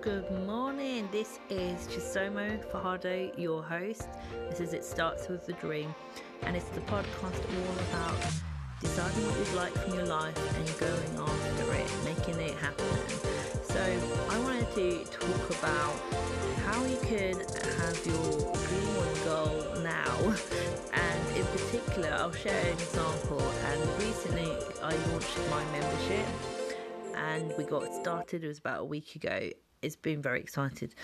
Good morning. This is Chisomo Fajardo, your host. This is It Starts With the Dream, and it's the podcast all about deciding what you'd like from your life and going after it, making it happen. So, I wanted to talk about how you can have your dream or goal now, and in particular, I'll share an example. And recently, I launched my membership and we got started. It was about a week ago. It's been very excited.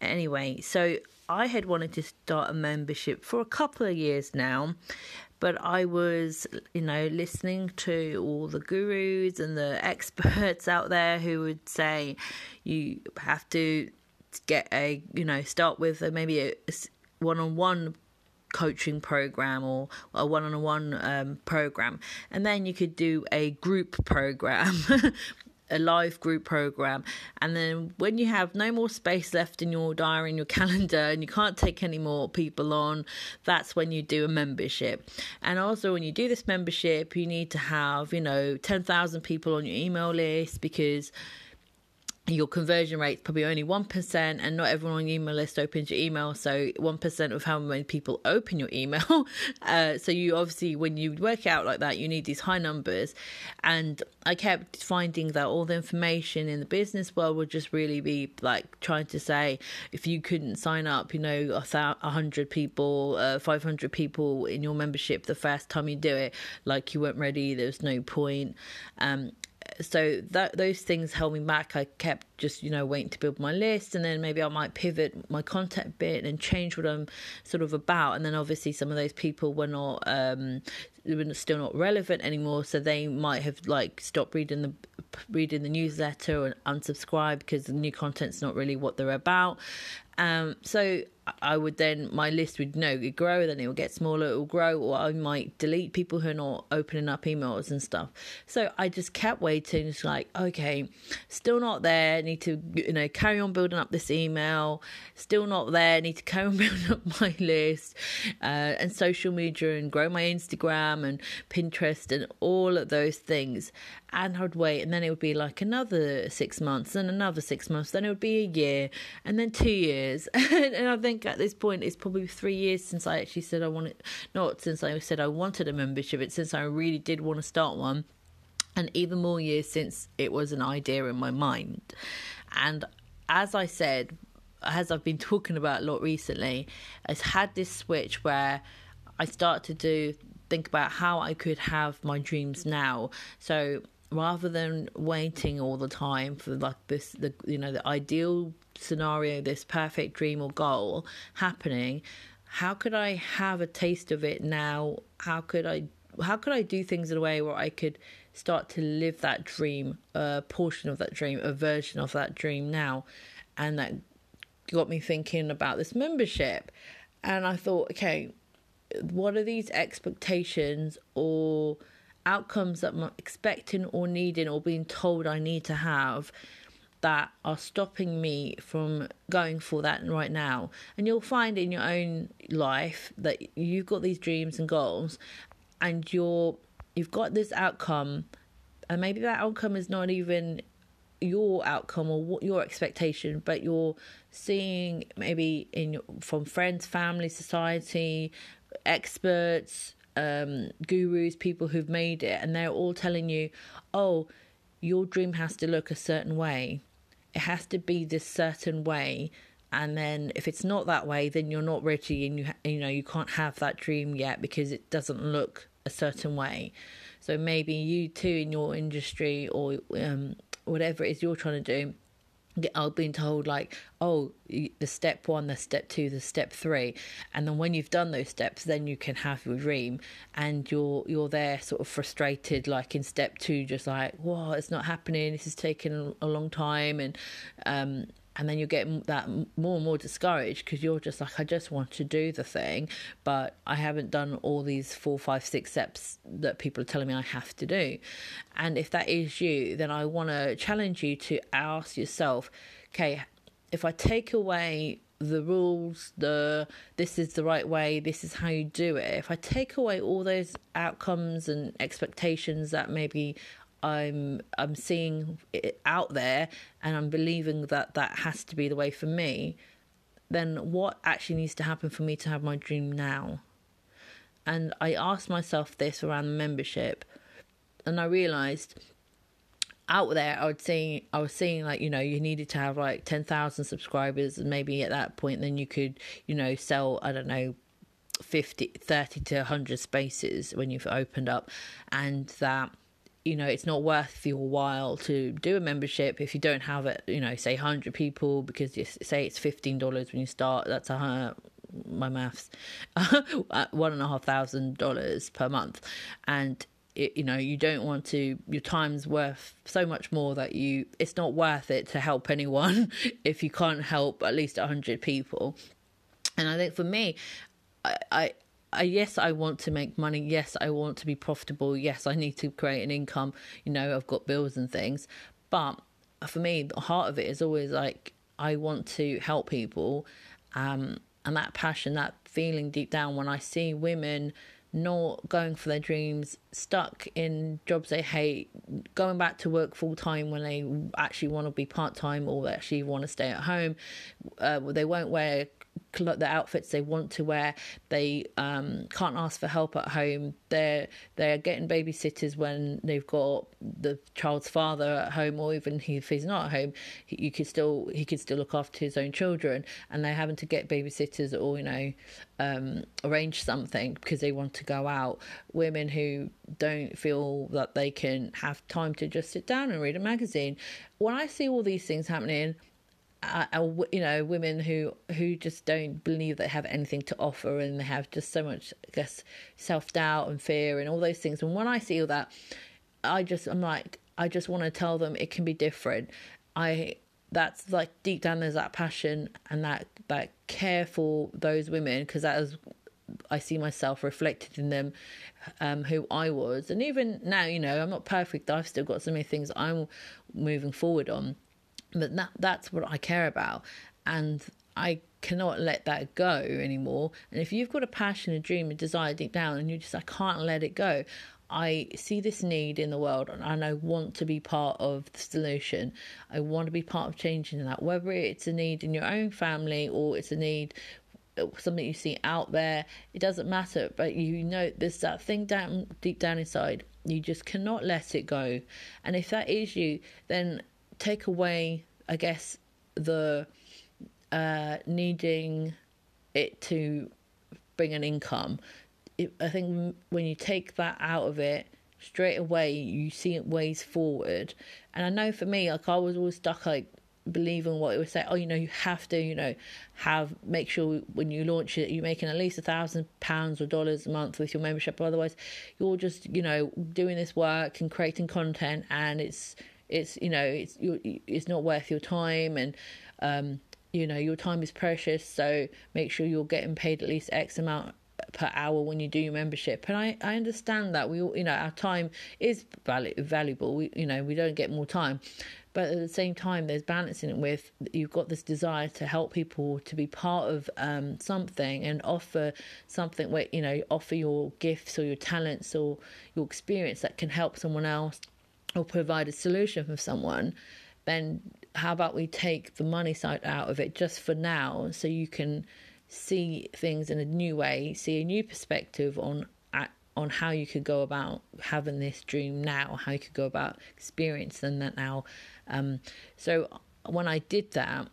Anyway, so I had wanted to start a membership for a couple of years now, but I was, you know, listening to all the gurus and the experts out there who would say you have to get a, you know, start with a, maybe a one on one coaching program or a one on one program, and then you could do a group program a live group program. And then when you have no more space left in your diary in your calendar and you can't take any more people on that's when you do a membership. And also when you do this membership you need to have you know 10,000 people on your email list because your conversion rate is probably only 1% and not everyone on your email list opens your email so 1% of how many people open your email. Uh, so you obviously when you work out like that you need these high numbers. And i kept finding that all the information in the business world would just really be like trying to say if you couldn't sign up you know a th- 100 people uh, 500 people in your membership the first time you do it like you weren't ready there's no point. Um, so that those things held me back. I kept just you know waiting to build my list, and then maybe I might pivot my content bit and change what I'm sort of about. And then obviously some of those people were not um, were still not relevant anymore, so they might have like stopped reading the reading the newsletter and unsubscribe because the new content's not really what they're about. Um, so I would then my list would you know it grow, then it will get smaller, it will grow, or I might delete people who are not opening up emails and stuff. So I just kept waiting. It's like okay, still not there. Need to you know carry on building up this email. Still not there. Need to carry on building up my list uh, and social media and grow my Instagram and Pinterest and all of those things. And I'd wait, and then it would be like another six months, and another six months, then it would be a year, and then two years, and I think at this point it's probably three years since I actually said I wanted, not since I said I wanted a membership, it's since I really did want to start one, and even more years since it was an idea in my mind. And as I said, as I've been talking about a lot recently, has had this switch where I start to do think about how I could have my dreams now. So rather than waiting all the time for like this the you know the ideal scenario this perfect dream or goal happening how could i have a taste of it now? How could i how could i do things in a way where i could start to live that dream a portion of that dream a version of that dream now? And that got me thinking about this membership. And i thought okay what are these expectations or outcomes that I'm expecting or needing or being told I need to have that are stopping me from going for that right now. And you'll find in your own life that you've got these dreams and goals and you're you've got this outcome and maybe that outcome is not even your outcome or what your expectation but you're seeing maybe in from friends family society experts um, gurus, people who've made it, and they're all telling you, oh, your dream has to look a certain way. It has to be this certain way. And then if it's not that way, then you're not ready and you, you know, you can't have that dream yet because it doesn't look a certain way. So maybe you too in your industry or um, whatever it is you're trying to do, are been told like oh the step one the step two the step three. And then when you've done those steps then you can have your dream. And you're you're there sort of frustrated like in step two just like whoa it's not happening. This is taking a long time. And um and then you get that more and more discouraged because you're just like i just want to do the thing but i haven't done all these four five six steps that people are telling me i have to do. And if that is you then i want to challenge you to ask yourself okay if i take away the rules the this is the right way this is how you do it if i take away all those outcomes and expectations that maybe I'm I'm seeing it out there and I'm believing that that has to be the way for me, then what actually needs to happen for me to have my dream now? And I asked myself this around the membership, and I realized out there I would see I was seeing like you know you needed to have like 10,000 subscribers and maybe at that point then you could you know sell I don't know 50 30 to 100 spaces when you've opened up and that you know it's not worth your while to do a membership if you don't have it you know say 100 people because you say it's $15 when you start that's a my maths one and a half thousand dollars per month. And it, you know you don't want to your time's worth so much more that you it's not worth it to help anyone if you can't help at least 100 people. And i think for me I, I I, yes, I want to make money. Yes, I want to be profitable. Yes, I need to create an income. You know, I've got bills and things. But for me, the heart of it is always like I want to help people. Um, and that passion, that feeling deep down when I see women not going for their dreams, stuck in jobs they hate, going back to work full time when they actually want to be part time or they actually want to stay at home. Uh, they won't wear the outfits they want to wear. They um, can't ask for help at home. They're they're getting babysitters when they've got the child's father at home, or even if he's not at home, you could still he could still look after his own children. And they're having to get babysitters or you know um, arrange something because they want to go out. Women who don't feel that they can have time to just sit down and read a magazine. When I see all these things happening uh, you know women who who just don't believe they have anything to offer and they have just so much I guess self doubt and fear and all those things. And when I see all that I just I'm like I just want to tell them it can be different. I that's like deep down there's that passion and that that care for those women because that is I see myself reflected in them, um, who I was, and even now, you know, I'm not perfect. I've still got so many things I'm moving forward on, but that that's what I care about, and I cannot let that go anymore. And if you've got a passion, a dream, a desire deep down, and you just I can't let it go, I see this need in the world and I want to be part of the solution. I want to be part of changing that, whether it's a need in your own family or it's a need uh, something you see out there. It doesn't matter, but you know there's that thing down deep down inside. You just cannot let it go. And if that is you, then take away, I guess, the uh, needing it to bring an income. It, I think when you take that out of it, straight away you see it ways forward. And I know for me, like I was always stuck like believing what it would say. Oh, you know, you have to, you know, have make sure when you launch it, you're making at least a thousand pounds or dollars a month with your membership. Otherwise, you're just, you know, doing this work and creating content, and it's it's you know it's it's not worth your time and um, you know your time is precious so make sure you're getting paid at least x amount per hour when you do your membership. And i i understand that. We all you know our time is val- valuable. We you know we don't get more time. But at the same time there's balancing it with you've got this desire to help people to be part of um, something and offer something where you know offer your gifts or your talents or your experience that can help someone else or provide a solution for someone, then how about we take the money side out of it just for now so you can see things in a new way, see a new perspective on on how you could go about having this dream now, how you could go about experiencing that now. Um, so when I did that,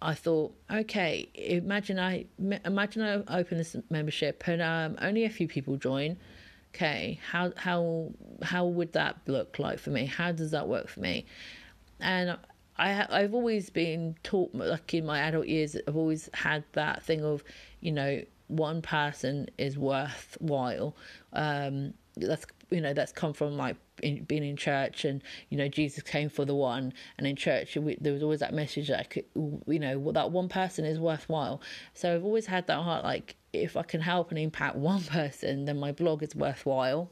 I thought, okay, imagine I imagine I open this membership and um, only a few people join okay, how how how would that look like for me? How does that work for me? And I I've always been taught, like in my adult years, I've always had that thing of, you know, one person is worthwhile. Um, that's you know that's come from like in, being in church and you know Jesus came for the one and in church we, there was always that message that you know that one person is worthwhile so I've always had that heart like if I can help and impact one person, then my blog is worthwhile.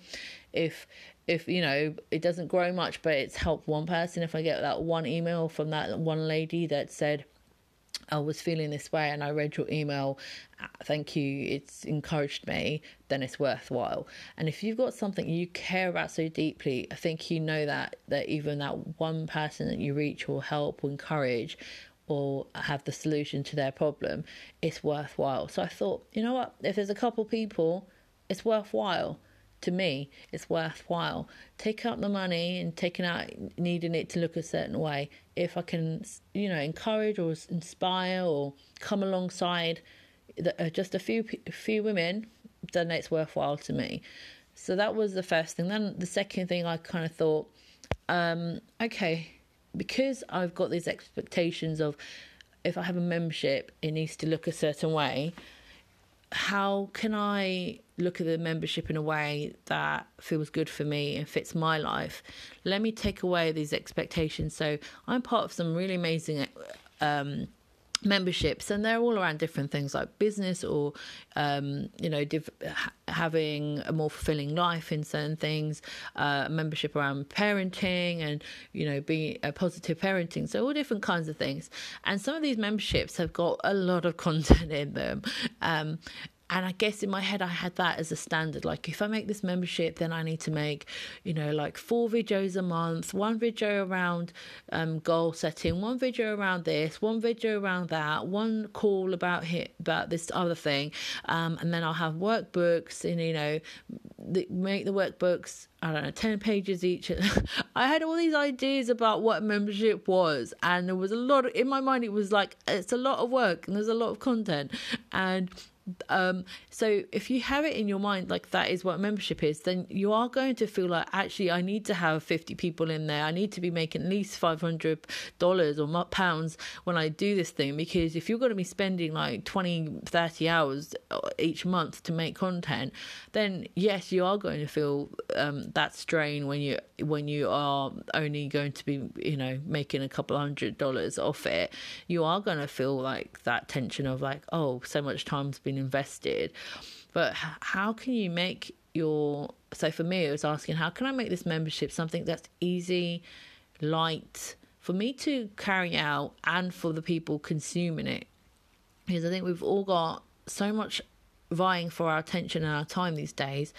If if you know it doesn't grow much, but it's helped one person, if I get that one email from that one lady that said, I was feeling this way and I read your email, uh, thank you, it's encouraged me, then it's worthwhile. And if you've got something you care about so deeply, I think you know that that even that one person that you reach will help, will encourage, or have the solution to their problem, it's worthwhile. So I thought, you know what, if there's a couple people, it's worthwhile to me, it's worthwhile. Take out the money and taking out needing it to look a certain way. If I can, you know, encourage or inspire or come alongside uh, just a few a few women, then it's worthwhile to me. So that was the first thing. Then the second thing I kind of thought, um, okay, because I've got these expectations of if I have a membership, it needs to look a certain way how can I look at the membership in a way that feels good for me and fits my life? Let me take away these expectations. So I'm part of some really amazing um, memberships and they're all around different things like business or um, you know div- having a more fulfilling life in certain things uh, membership around parenting and you know being a positive parenting. So all different kinds of things. And some of these memberships have got a lot of content in them. Um, and I guess in my head, I had that as a standard. Like, if I make this membership, then I need to make, you know, like four videos a month, one video around um, goal setting, one video around this, one video around that, one call about hit, about this other thing. Um, and then I'll have workbooks and, you know, the, make the workbooks, I don't know, 10 pages each. I had all these ideas about what membership was. And there was a lot of, in my mind, it was like, it's a lot of work and there's a lot of content. And um, so if you have it in your mind like that is what membership is, then you are going to feel like actually I need to have 50 people in there. I need to be making at least $500 or pounds when I do this thing because if you're going to be spending like 20, 30 hours uh, each month to make content, then yes, you are going to feel um, that strain when you when you are only going to be you know making a couple hundred dollars off it. You are going to feel like that tension of like oh so much time's been been invested. But how can you make your so for me, it was asking how can I make this membership something that's easy, light for me to carry out, and for the people consuming it. Because I think we've all got so much vying for our attention and our time these days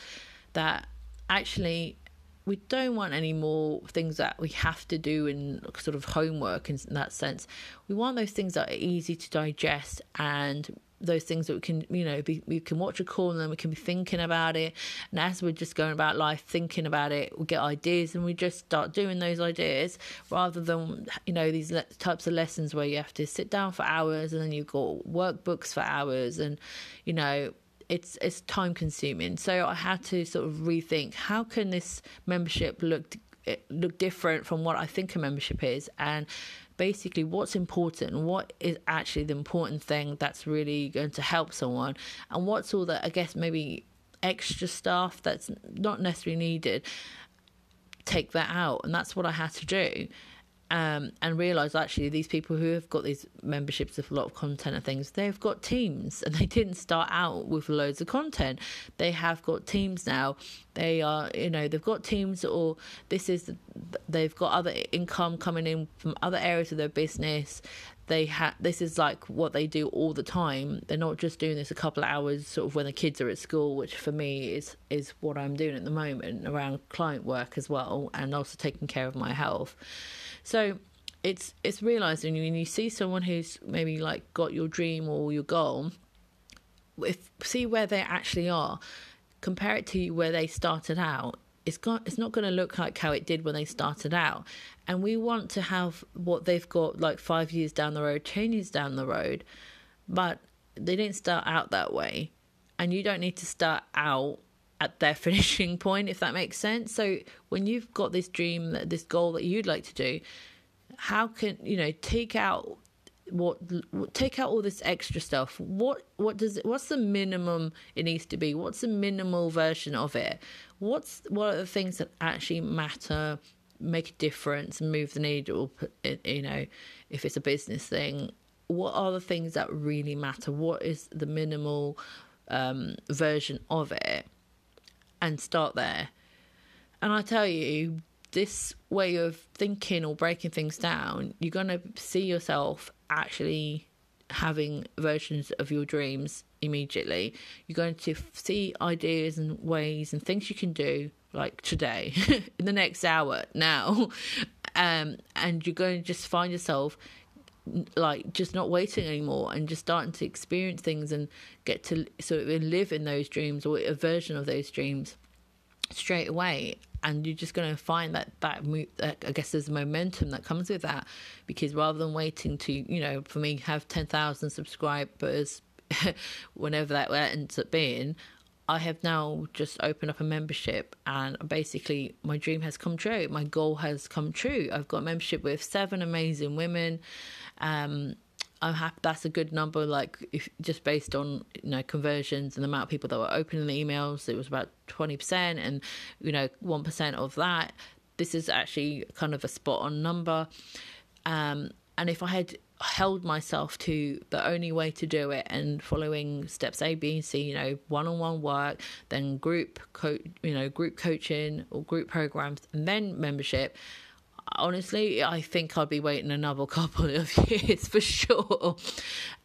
that actually we don't want any more things that we have to do in sort of homework in that sense. We want those things that are easy to digest and those things that we can, you know, be, we can watch a call and then we can be thinking about it. And as we're just going about life thinking about it, we get ideas and we just start doing those ideas rather than, you know, these le- types of lessons where you have to sit down for hours and then you've got workbooks for hours and, you know, it's it's time consuming. So I had to sort of rethink how can this membership look eh, look different from what I think a membership is and basically what's important, what is actually the important thing that's really going to help someone, and what's all that I guess maybe extra stuff that's not necessarily needed. Take that out, and that's what I had to do um, and realize actually these people who have got these memberships with a lot of content and things, they've got teams and they didn't start out with loads of content. They have got teams now. They are, you know, they've got teams or this is, they've got other income coming in from other areas of their business. They have, this is like what they do all the time. They're not just doing this a couple of hours sort of when the kids are at school, which for me is, is what I'm doing at the moment around client work as well and also taking care of my health. So it's it's realizing when you see someone who's maybe like got your dream or your goal, if see where they actually are, compare it to where they started out. It's got it's not going to look like how it did when they started out, and we want to have what they've got like five years down the road, ten years down the road, but they didn't start out that way, and you don't need to start out at their finishing point, if that makes sense. So when you've got this dream, this goal that you'd like to do, how can you know take out what take out all this extra stuff. What what does it what's the minimum it needs to be? What's the minimal version of it? What's what are the things that actually matter make a difference move the needle you know if it's a business thing? What are the things that really matter? What is the minimal um, version of it? And start there. And I tell you, this way of thinking or breaking things down, you're going to see yourself actually having versions of your dreams immediately. You're going to see ideas and ways and things you can do like today, in the next hour, now. Um, and you're going to just find yourself like just not waiting anymore and just starting to experience things and get to sort of live in those dreams or a version of those dreams straight away and you're just going to find that that i guess there's momentum that comes with that because rather than waiting to you know for me have 10,000 subscribers whenever that ends up being I have now just opened up a membership, and basically, my dream has come true. My goal has come true. I've got a membership with seven amazing women. Um, I'm happy. That's a good number. Like, if just based on you know conversions and the amount of people that were opening the emails, it was about twenty percent, and you know one percent of that. This is actually kind of a spot on number. Um, and if I had held myself to the only way to do it and following steps A, B, and C, you know, one on one work, then group co- you know, group coaching or group programs, and then membership. Honestly, I think I'd be waiting another couple of years for sure.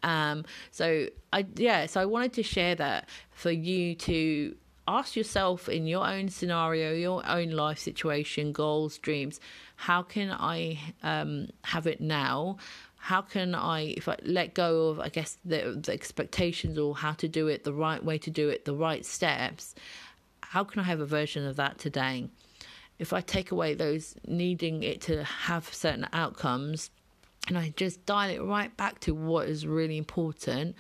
Um, so I yeah, so I wanted to share that for you to ask yourself in your own scenario, your own life situation, goals, dreams, how can I um, have it now? how can I, if I let go of, I guess, the, the expectations or how to do it, the right way to do it, the right steps, how can I have a version of that today? If I take away those needing it to have certain outcomes, and I just dial it right back to what is really important,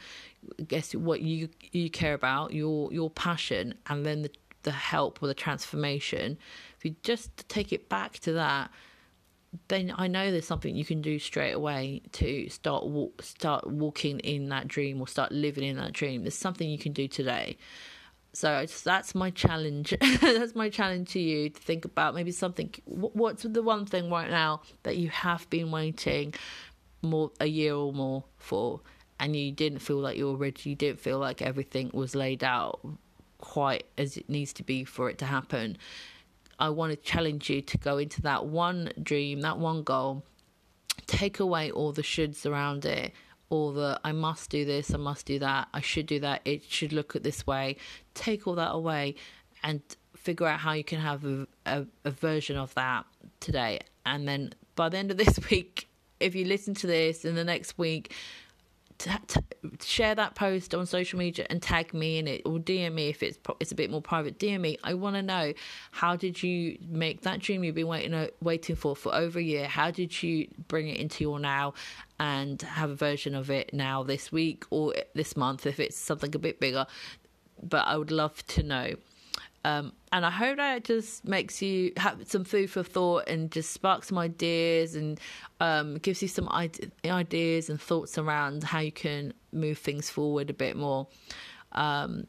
I guess what you you care about, your your passion, and then the the help or the transformation. If you just take it back to that, then I know there's something you can do straight away to start walk, start walking in that dream or start living in that dream. There's something you can do today. So that's my challenge. that's my challenge to you to think about maybe something. What's the one thing right now that you have been waiting more a year or more for, and you didn't feel like you were ready. You didn't feel like everything was laid out quite as it needs to be for it to happen I want to challenge you to go into that one dream, that one goal, take away all the shoulds around it, all the I must do this, I must do that, I should do that, it should look at this way. Take all that away and figure out how you can have a, a, a version of that today. And then by the end of this week, if you listen to this in the next week, t- t- share that post on social media and tag me in it or DM me if it's it's a bit more private. DM me. I want to know how did you make that dream you've been waiting uh, waiting for for over a year? How did you bring it into your now and have a version of it now this week or this month if it's something a bit bigger? But I would love to know. Um, and I hope that just makes you have some food for thought and just sparks some ideas and um, gives you some ideas and thoughts around how you can move things forward a bit more. Um,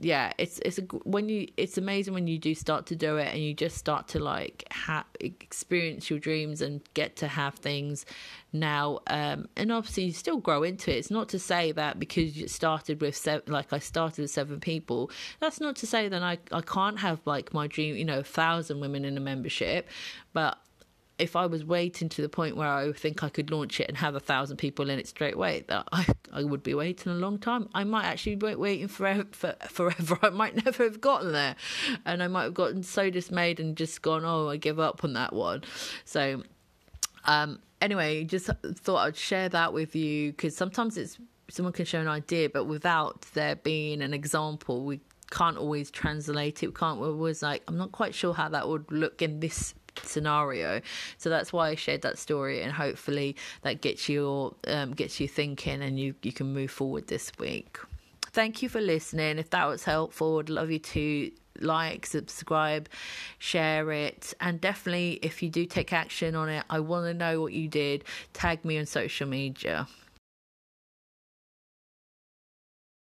yeah, it's it's a, when you it's amazing when you do start to do it and you just start to like ha- experience your dreams and get to have things now. Um, and obviously, you still grow into it. It's not to say that because you started with seven, like I started with seven people. That's not to say that I I can't have like my dream, you know, a thousand women in a membership, but if I was waiting to the point where I think I could launch it and have a thousand people in it straight away, that I, I would be waiting a long time. I might actually be waiting forever, for, forever. I might never have gotten there, and I might have gotten so dismayed and just gone, "Oh, I give up on that one." So, um, anyway, just thought I'd share that with you because sometimes it's someone can share an idea, but without there being an example, we can't always translate it. We can't. Always like, I'm not quite sure how that would look in this scenario. So that's why I shared that story, and hopefully that gets you um, gets you thinking, and you you can move forward this week. Thank you for listening. If that was helpful, I'd love you to like, subscribe, share it, and definitely if you do take action on it, I want to know what you did. Tag me on social media.